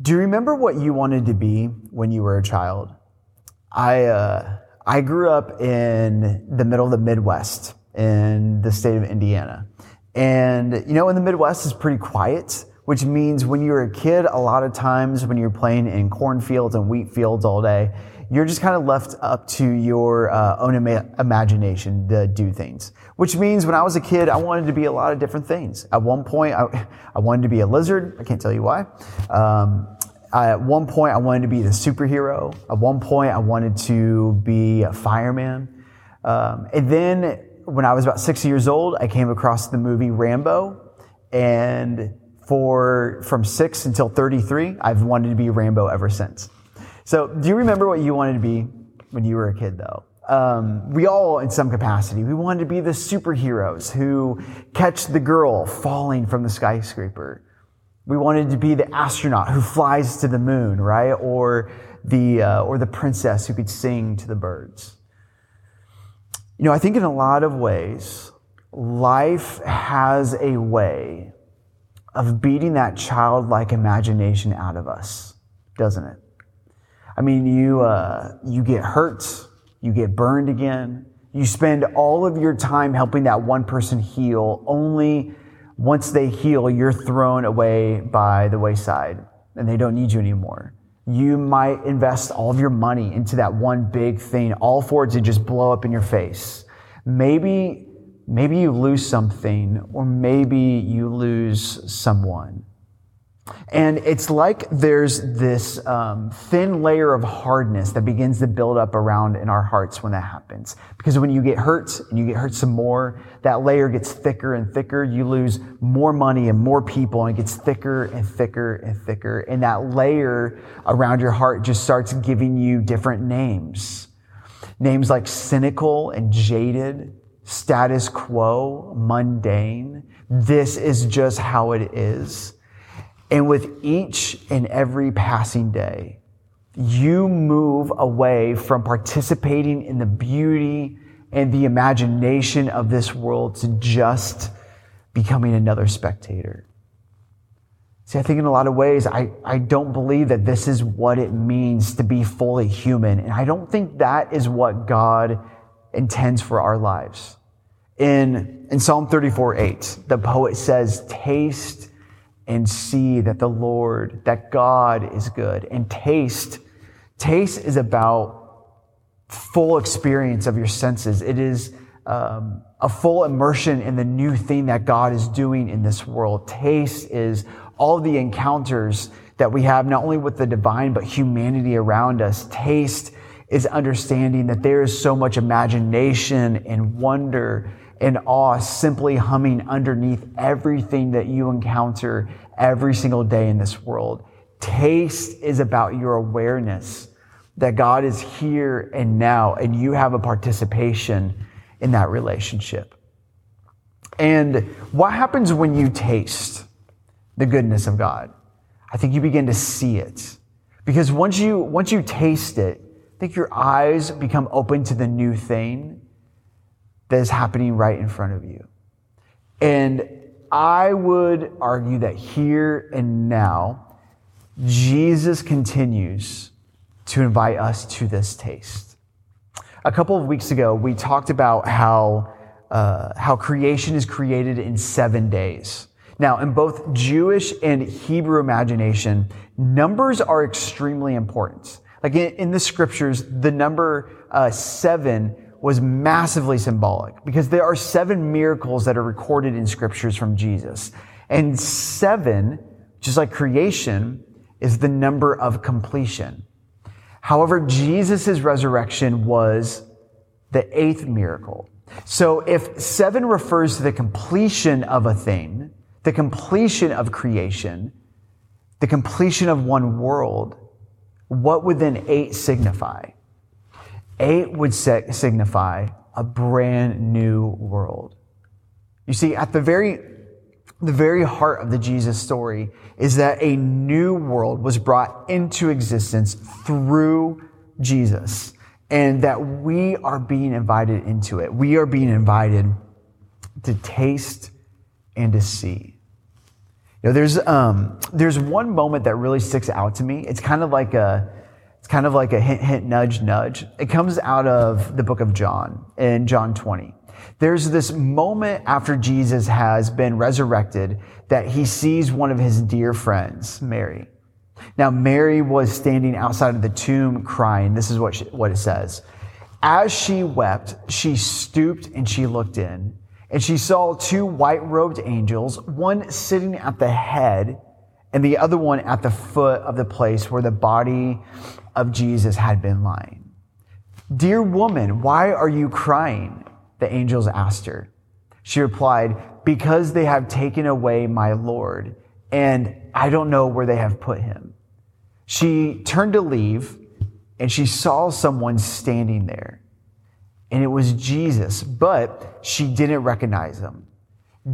Do you remember what you wanted to be when you were a child? I, uh, I grew up in the middle of the Midwest in the state of Indiana. And, you know, in the Midwest is pretty quiet, which means when you were a kid, a lot of times when you're playing in cornfields and wheat fields all day, you're just kind of left up to your uh, own ima- imagination to do things. Which means when I was a kid, I wanted to be a lot of different things. At one point, I, I wanted to be a lizard. I can't tell you why. Um, I, at one point, I wanted to be the superhero. At one point, I wanted to be a fireman. Um, and then when I was about six years old, I came across the movie Rambo. And for from six until 33, I've wanted to be Rambo ever since. So, do you remember what you wanted to be when you were a kid, though? Um, we all, in some capacity, we wanted to be the superheroes who catch the girl falling from the skyscraper. We wanted to be the astronaut who flies to the moon, right? Or the uh, or the princess who could sing to the birds. You know, I think in a lot of ways, life has a way of beating that childlike imagination out of us, doesn't it? I mean, you, uh, you get hurt, you get burned again, you spend all of your time helping that one person heal, only once they heal, you're thrown away by the wayside and they don't need you anymore. You might invest all of your money into that one big thing, all for it to just blow up in your face. Maybe, maybe you lose something, or maybe you lose someone. And it's like there's this um, thin layer of hardness that begins to build up around in our hearts when that happens. Because when you get hurt and you get hurt some more, that layer gets thicker and thicker. You lose more money and more people, and it gets thicker and thicker and thicker. And that layer around your heart just starts giving you different names. Names like cynical and jaded, status quo, mundane. This is just how it is. And with each and every passing day, you move away from participating in the beauty and the imagination of this world to just becoming another spectator. See, I think in a lot of ways, I, I don't believe that this is what it means to be fully human. And I don't think that is what God intends for our lives. In, in Psalm 34 8, the poet says, Taste and see that the Lord, that God is good. And taste, taste is about full experience of your senses. It is um, a full immersion in the new thing that God is doing in this world. Taste is all the encounters that we have, not only with the divine, but humanity around us. Taste is understanding that there is so much imagination and wonder and awe simply humming underneath everything that you encounter every single day in this world. Taste is about your awareness that God is here and now, and you have a participation in that relationship. And what happens when you taste the goodness of God? I think you begin to see it. Because once you, once you taste it, I think your eyes become open to the new thing that is happening right in front of you. And I would argue that here and now, Jesus continues to invite us to this taste. A couple of weeks ago, we talked about how, uh, how creation is created in seven days. Now, in both Jewish and Hebrew imagination, numbers are extremely important. Like in, in the scriptures, the number uh, seven was massively symbolic because there are seven miracles that are recorded in scriptures from Jesus. And seven, just like creation, is the number of completion. However, Jesus' resurrection was the eighth miracle. So if seven refers to the completion of a thing, the completion of creation, the completion of one world, what would then eight signify? Eight would signify a brand new world. You see, at the very, the very heart of the Jesus story is that a new world was brought into existence through Jesus and that we are being invited into it. We are being invited to taste and to see. You know, there's um, there's one moment that really sticks out to me. It's kind of like a kind of like a hint, hint, nudge, nudge. It comes out of the book of John in John 20. There's this moment after Jesus has been resurrected that he sees one of his dear friends, Mary. Now, Mary was standing outside of the tomb crying. This is what, she, what it says. As she wept, she stooped and she looked in, and she saw two white robed angels, one sitting at the head and the other one at the foot of the place where the body of Jesus had been lying. Dear woman, why are you crying? The angels asked her. She replied, Because they have taken away my Lord, and I don't know where they have put him. She turned to leave, and she saw someone standing there. And it was Jesus, but she didn't recognize him.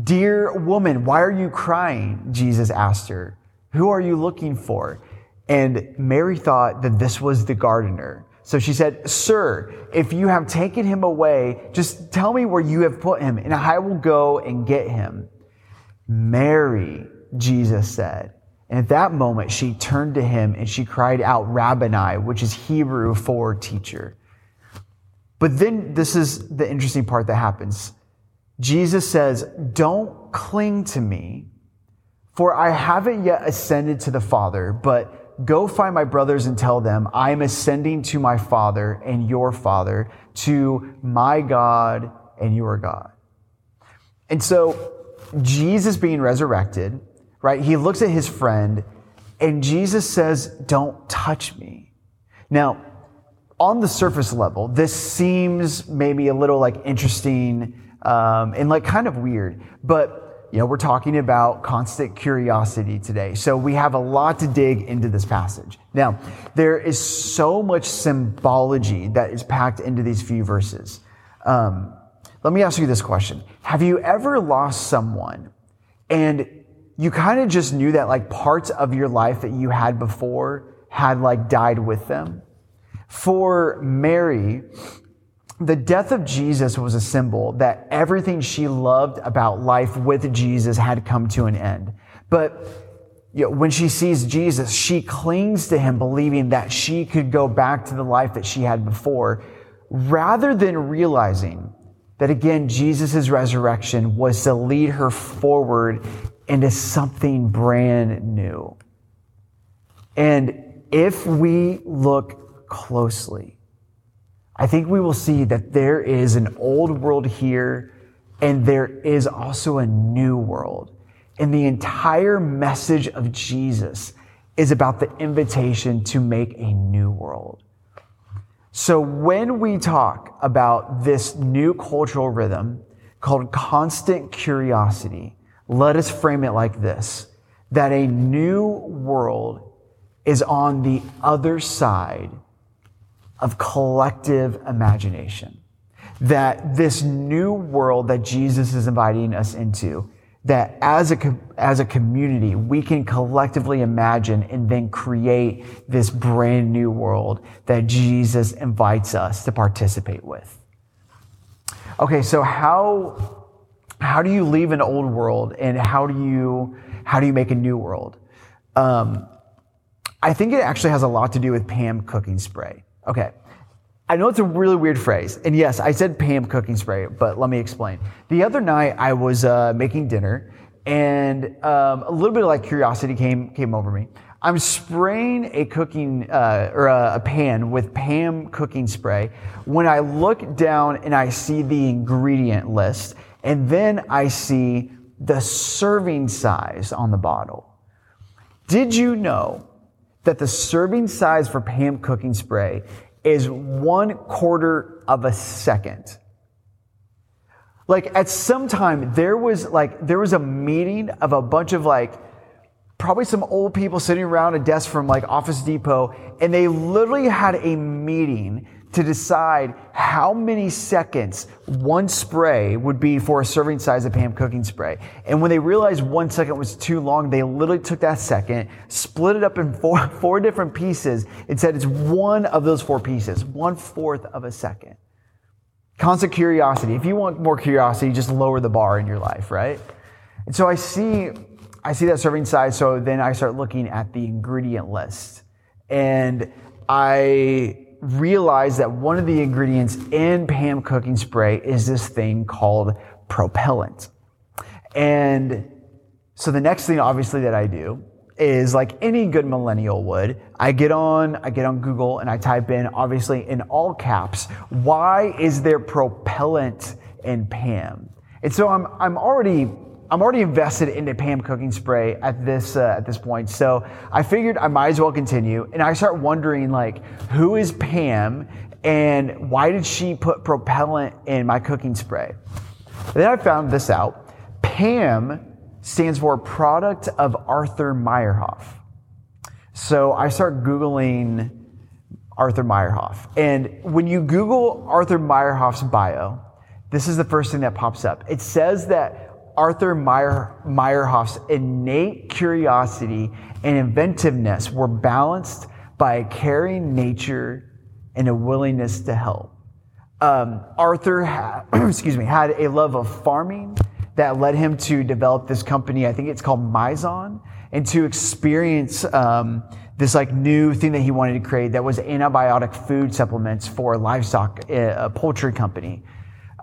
Dear woman, why are you crying? Jesus asked her. Who are you looking for? And Mary thought that this was the gardener. So she said, Sir, if you have taken him away, just tell me where you have put him, and I will go and get him. Mary, Jesus said. And at that moment, she turned to him and she cried out, Rabboni, which is Hebrew for teacher. But then this is the interesting part that happens. Jesus says, Don't cling to me, for I haven't yet ascended to the Father, but Go find my brothers and tell them, I am ascending to my Father and your Father, to my God and your God. And so, Jesus being resurrected, right, he looks at his friend and Jesus says, Don't touch me. Now, on the surface level, this seems maybe a little like interesting um, and like kind of weird, but you know, we're talking about constant curiosity today. So we have a lot to dig into this passage. Now, there is so much symbology that is packed into these few verses. Um, let me ask you this question. Have you ever lost someone and you kind of just knew that like parts of your life that you had before had like died with them? For Mary, the death of Jesus was a symbol that everything she loved about life with Jesus had come to an end. But you know, when she sees Jesus, she clings to him, believing that she could go back to the life that she had before, rather than realizing that again, Jesus' resurrection was to lead her forward into something brand new. And if we look closely, I think we will see that there is an old world here and there is also a new world. And the entire message of Jesus is about the invitation to make a new world. So when we talk about this new cultural rhythm called constant curiosity, let us frame it like this, that a new world is on the other side of collective imagination. That this new world that Jesus is inviting us into, that as a, as a community, we can collectively imagine and then create this brand new world that Jesus invites us to participate with. Okay, so how, how do you leave an old world and how do you, how do you make a new world? Um, I think it actually has a lot to do with Pam cooking spray. Okay. I know it's a really weird phrase. And yes, I said Pam cooking spray, but let me explain. The other night I was uh, making dinner and um, a little bit of like curiosity came, came over me. I'm spraying a cooking uh, or a, a, pan with Pam cooking spray when I look down and I see the ingredient list and then I see the serving size on the bottle. Did you know that the serving size for Pam cooking spray is one quarter of a second. Like at some time, there was like, there was a meeting of a bunch of like, probably some old people sitting around a desk from like Office Depot, and they literally had a meeting to decide how many seconds one spray would be for a serving size of Pam cooking spray. And when they realized one second was too long, they literally took that second, split it up in four, four different pieces, and said it's one of those four pieces, one fourth of a second. Constant curiosity. If you want more curiosity, just lower the bar in your life, right? And so I see, I see that serving size, so then I start looking at the ingredient list. And I realize that one of the ingredients in Pam cooking spray is this thing called propellant. And so the next thing obviously that I do is like any good millennial would, I get on, I get on Google and I type in obviously in all caps, why is there propellant in Pam? And so I'm, I'm already I'm already invested into Pam cooking spray at this uh, at this point. So I figured I might as well continue, and I start wondering like, who is Pam, and why did she put propellant in my cooking spray? And then I found this out. Pam stands for Product of Arthur Meyerhoff. So I start googling Arthur Meyerhoff, and when you Google Arthur Meyerhoff's bio, this is the first thing that pops up. It says that Arthur Meyer, Meyerhoff's innate curiosity and inventiveness were balanced by a caring nature and a willingness to help. Um, Arthur had, excuse me, had a love of farming that led him to develop this company. I think it's called Mizon, and to experience um, this like new thing that he wanted to create that was antibiotic food supplements for livestock, uh, a poultry company.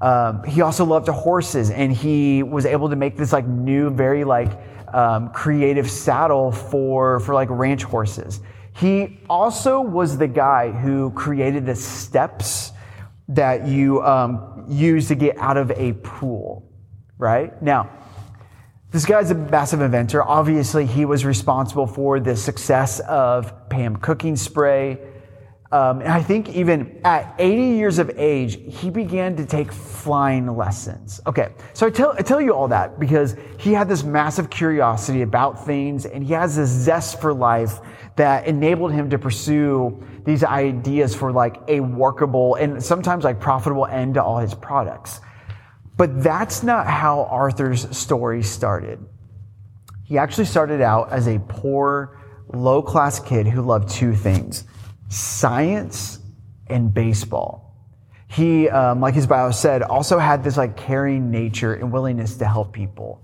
Um, he also loved horses, and he was able to make this like new, very like um, creative saddle for for like ranch horses. He also was the guy who created the steps that you um, use to get out of a pool. Right now, this guy's a massive inventor. Obviously, he was responsible for the success of Pam cooking spray. Um, and I think even at 80 years of age, he began to take flying lessons. Okay, so I tell, I tell you all that because he had this massive curiosity about things and he has this zest for life that enabled him to pursue these ideas for like a workable and sometimes like profitable end to all his products. But that's not how Arthur's story started. He actually started out as a poor, low class kid who loved two things science and baseball. He, um, like his bio said, also had this like caring nature and willingness to help people.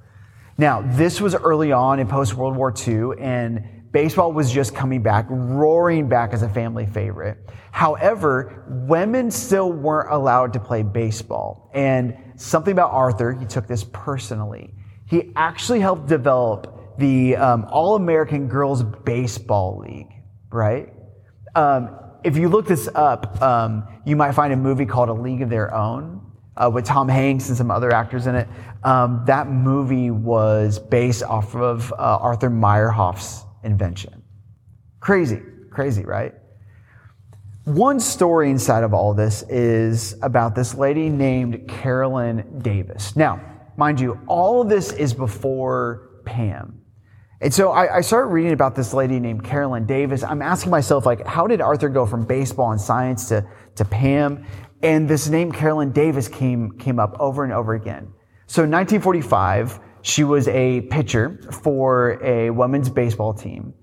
Now, this was early on in post World War II, and baseball was just coming back, roaring back as a family favorite. However, women still weren't allowed to play baseball. And something about Arthur, he took this personally. He actually helped develop the um, All American Girls Baseball League, right? Um, if you look this up, um, you might find a movie called A League of Their Own uh, with Tom Hanks and some other actors in it. Um, that movie was based off of uh, Arthur Meyerhoff's invention. Crazy, crazy, right? One story inside of all this is about this lady named Carolyn Davis. Now, mind you, all of this is before Pam. And so I, I, started reading about this lady named Carolyn Davis. I'm asking myself, like, how did Arthur go from baseball and science to, to Pam? And this name Carolyn Davis came, came up over and over again. So in 1945, she was a pitcher for a women's baseball team.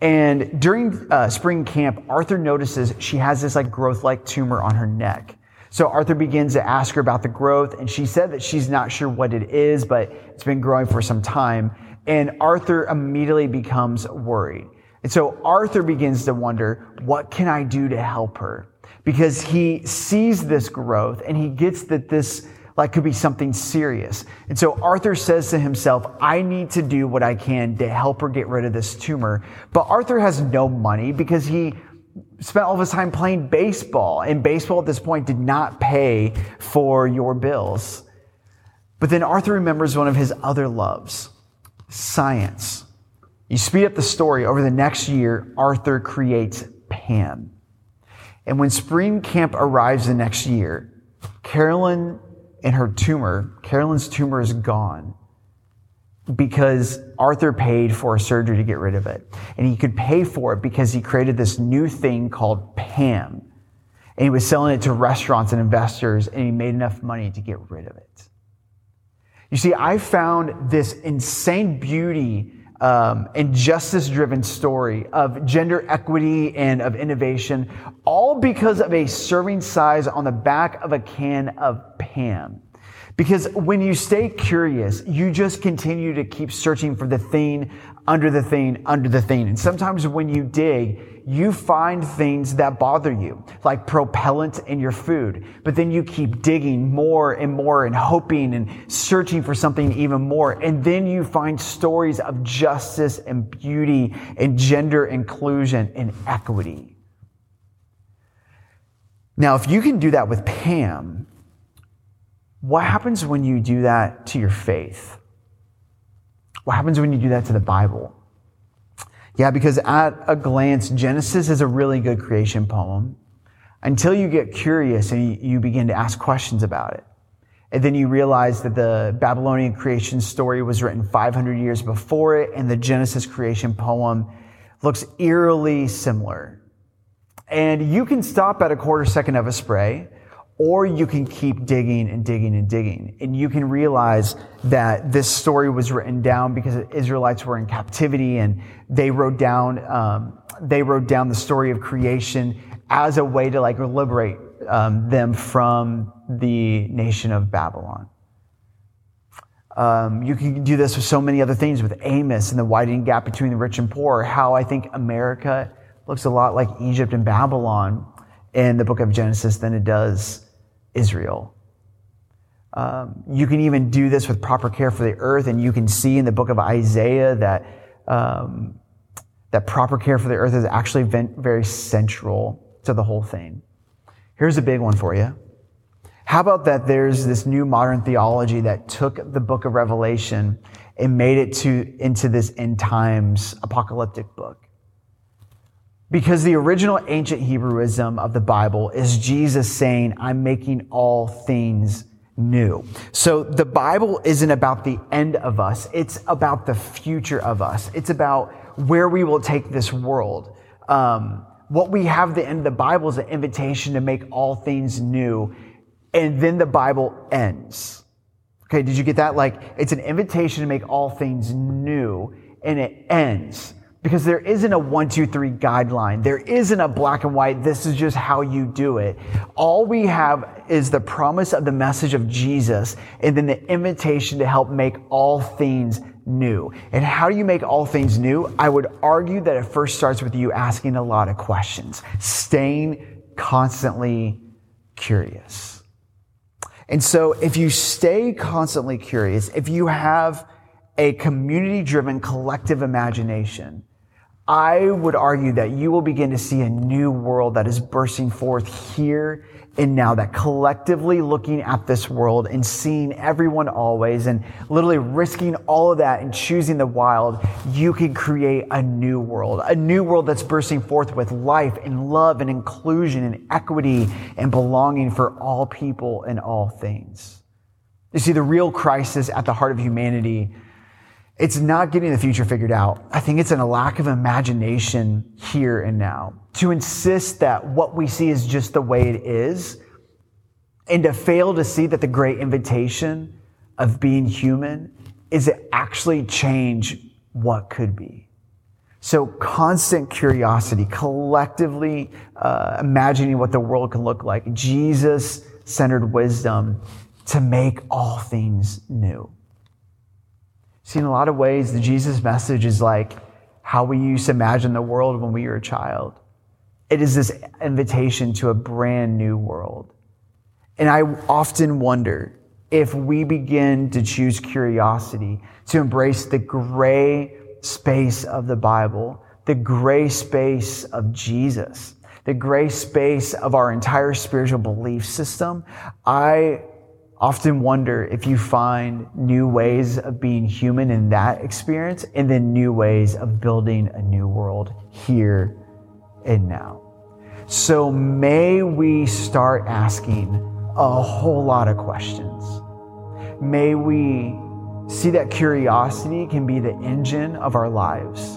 And during uh, spring camp, Arthur notices she has this like growth-like tumor on her neck. So Arthur begins to ask her about the growth, and she said that she's not sure what it is, but it's been growing for some time. And Arthur immediately becomes worried. And so Arthur begins to wonder, what can I do to help her? Because he sees this growth and he gets that this like could be something serious. And so Arthur says to himself, I need to do what I can to help her get rid of this tumor. But Arthur has no money because he spent all of his time playing baseball and baseball at this point did not pay for your bills. But then Arthur remembers one of his other loves science. You speed up the story. Over the next year, Arthur creates Pam. And when spring camp arrives the next year, Carolyn and her tumor, Carolyn's tumor is gone because Arthur paid for a surgery to get rid of it. And he could pay for it because he created this new thing called Pam. And he was selling it to restaurants and investors, and he made enough money to get rid of it. You see, I found this insane beauty um, and justice driven story of gender equity and of innovation, all because of a serving size on the back of a can of Pam. Because when you stay curious, you just continue to keep searching for the thing under the thing under the thing. And sometimes when you dig, you find things that bother you, like propellant in your food. But then you keep digging more and more and hoping and searching for something even more. And then you find stories of justice and beauty and gender inclusion and equity. Now, if you can do that with Pam, what happens when you do that to your faith? What happens when you do that to the Bible? Yeah, because at a glance, Genesis is a really good creation poem until you get curious and you begin to ask questions about it. And then you realize that the Babylonian creation story was written 500 years before it, and the Genesis creation poem looks eerily similar. And you can stop at a quarter second of a spray or you can keep digging and digging and digging. And you can realize that this story was written down because the Israelites were in captivity and they wrote down, um, they wrote down the story of creation as a way to like liberate um, them from the nation of Babylon. Um, you can do this with so many other things with Amos and the widening gap between the rich and poor, how I think America looks a lot like Egypt and Babylon in the book of Genesis than it does Israel. Um, you can even do this with proper care for the earth, and you can see in the book of Isaiah that um, that proper care for the earth is actually very central to the whole thing. Here's a big one for you. How about that there's this new modern theology that took the book of Revelation and made it to, into this end times apocalyptic book? Because the original ancient Hebrewism of the Bible is Jesus saying, I'm making all things new. So the Bible isn't about the end of us. It's about the future of us. It's about where we will take this world. Um, what we have the end of the Bible is an invitation to make all things new. And then the Bible ends. Okay. Did you get that? Like it's an invitation to make all things new and it ends because there isn't a one, two, three guideline. There isn't a black and white, this is just how you do it. All we have is the promise of the message of Jesus and then the invitation to help make all things new. And how do you make all things new? I would argue that it first starts with you asking a lot of questions, staying constantly curious. And so if you stay constantly curious, if you have a community driven collective imagination, I would argue that you will begin to see a new world that is bursting forth here and now, that collectively looking at this world and seeing everyone always and literally risking all of that and choosing the wild, you can create a new world, a new world that's bursting forth with life and love and inclusion and equity and belonging for all people and all things. You see, the real crisis at the heart of humanity it's not getting the future figured out. I think it's in a lack of imagination here and now. To insist that what we see is just the way it is, and to fail to see that the great invitation of being human is to actually change what could be. So, constant curiosity, collectively uh, imagining what the world can look like, Jesus centered wisdom to make all things new. See, in a lot of ways, the Jesus message is like how we used to imagine the world when we were a child. It is this invitation to a brand new world. And I often wonder if we begin to choose curiosity, to embrace the gray space of the Bible, the gray space of Jesus, the gray space of our entire spiritual belief system, I often wonder if you find new ways of being human in that experience and then new ways of building a new world here and now. So may we start asking a whole lot of questions. May we see that curiosity can be the engine of our lives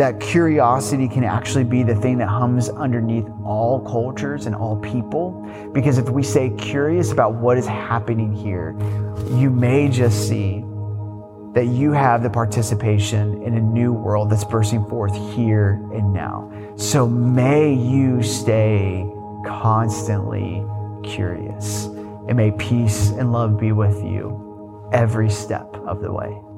that curiosity can actually be the thing that hums underneath all cultures and all people. Because if we say curious about what is happening here, you may just see that you have the participation in a new world that's bursting forth here and now. So may you stay constantly curious. and may peace and love be with you every step of the way.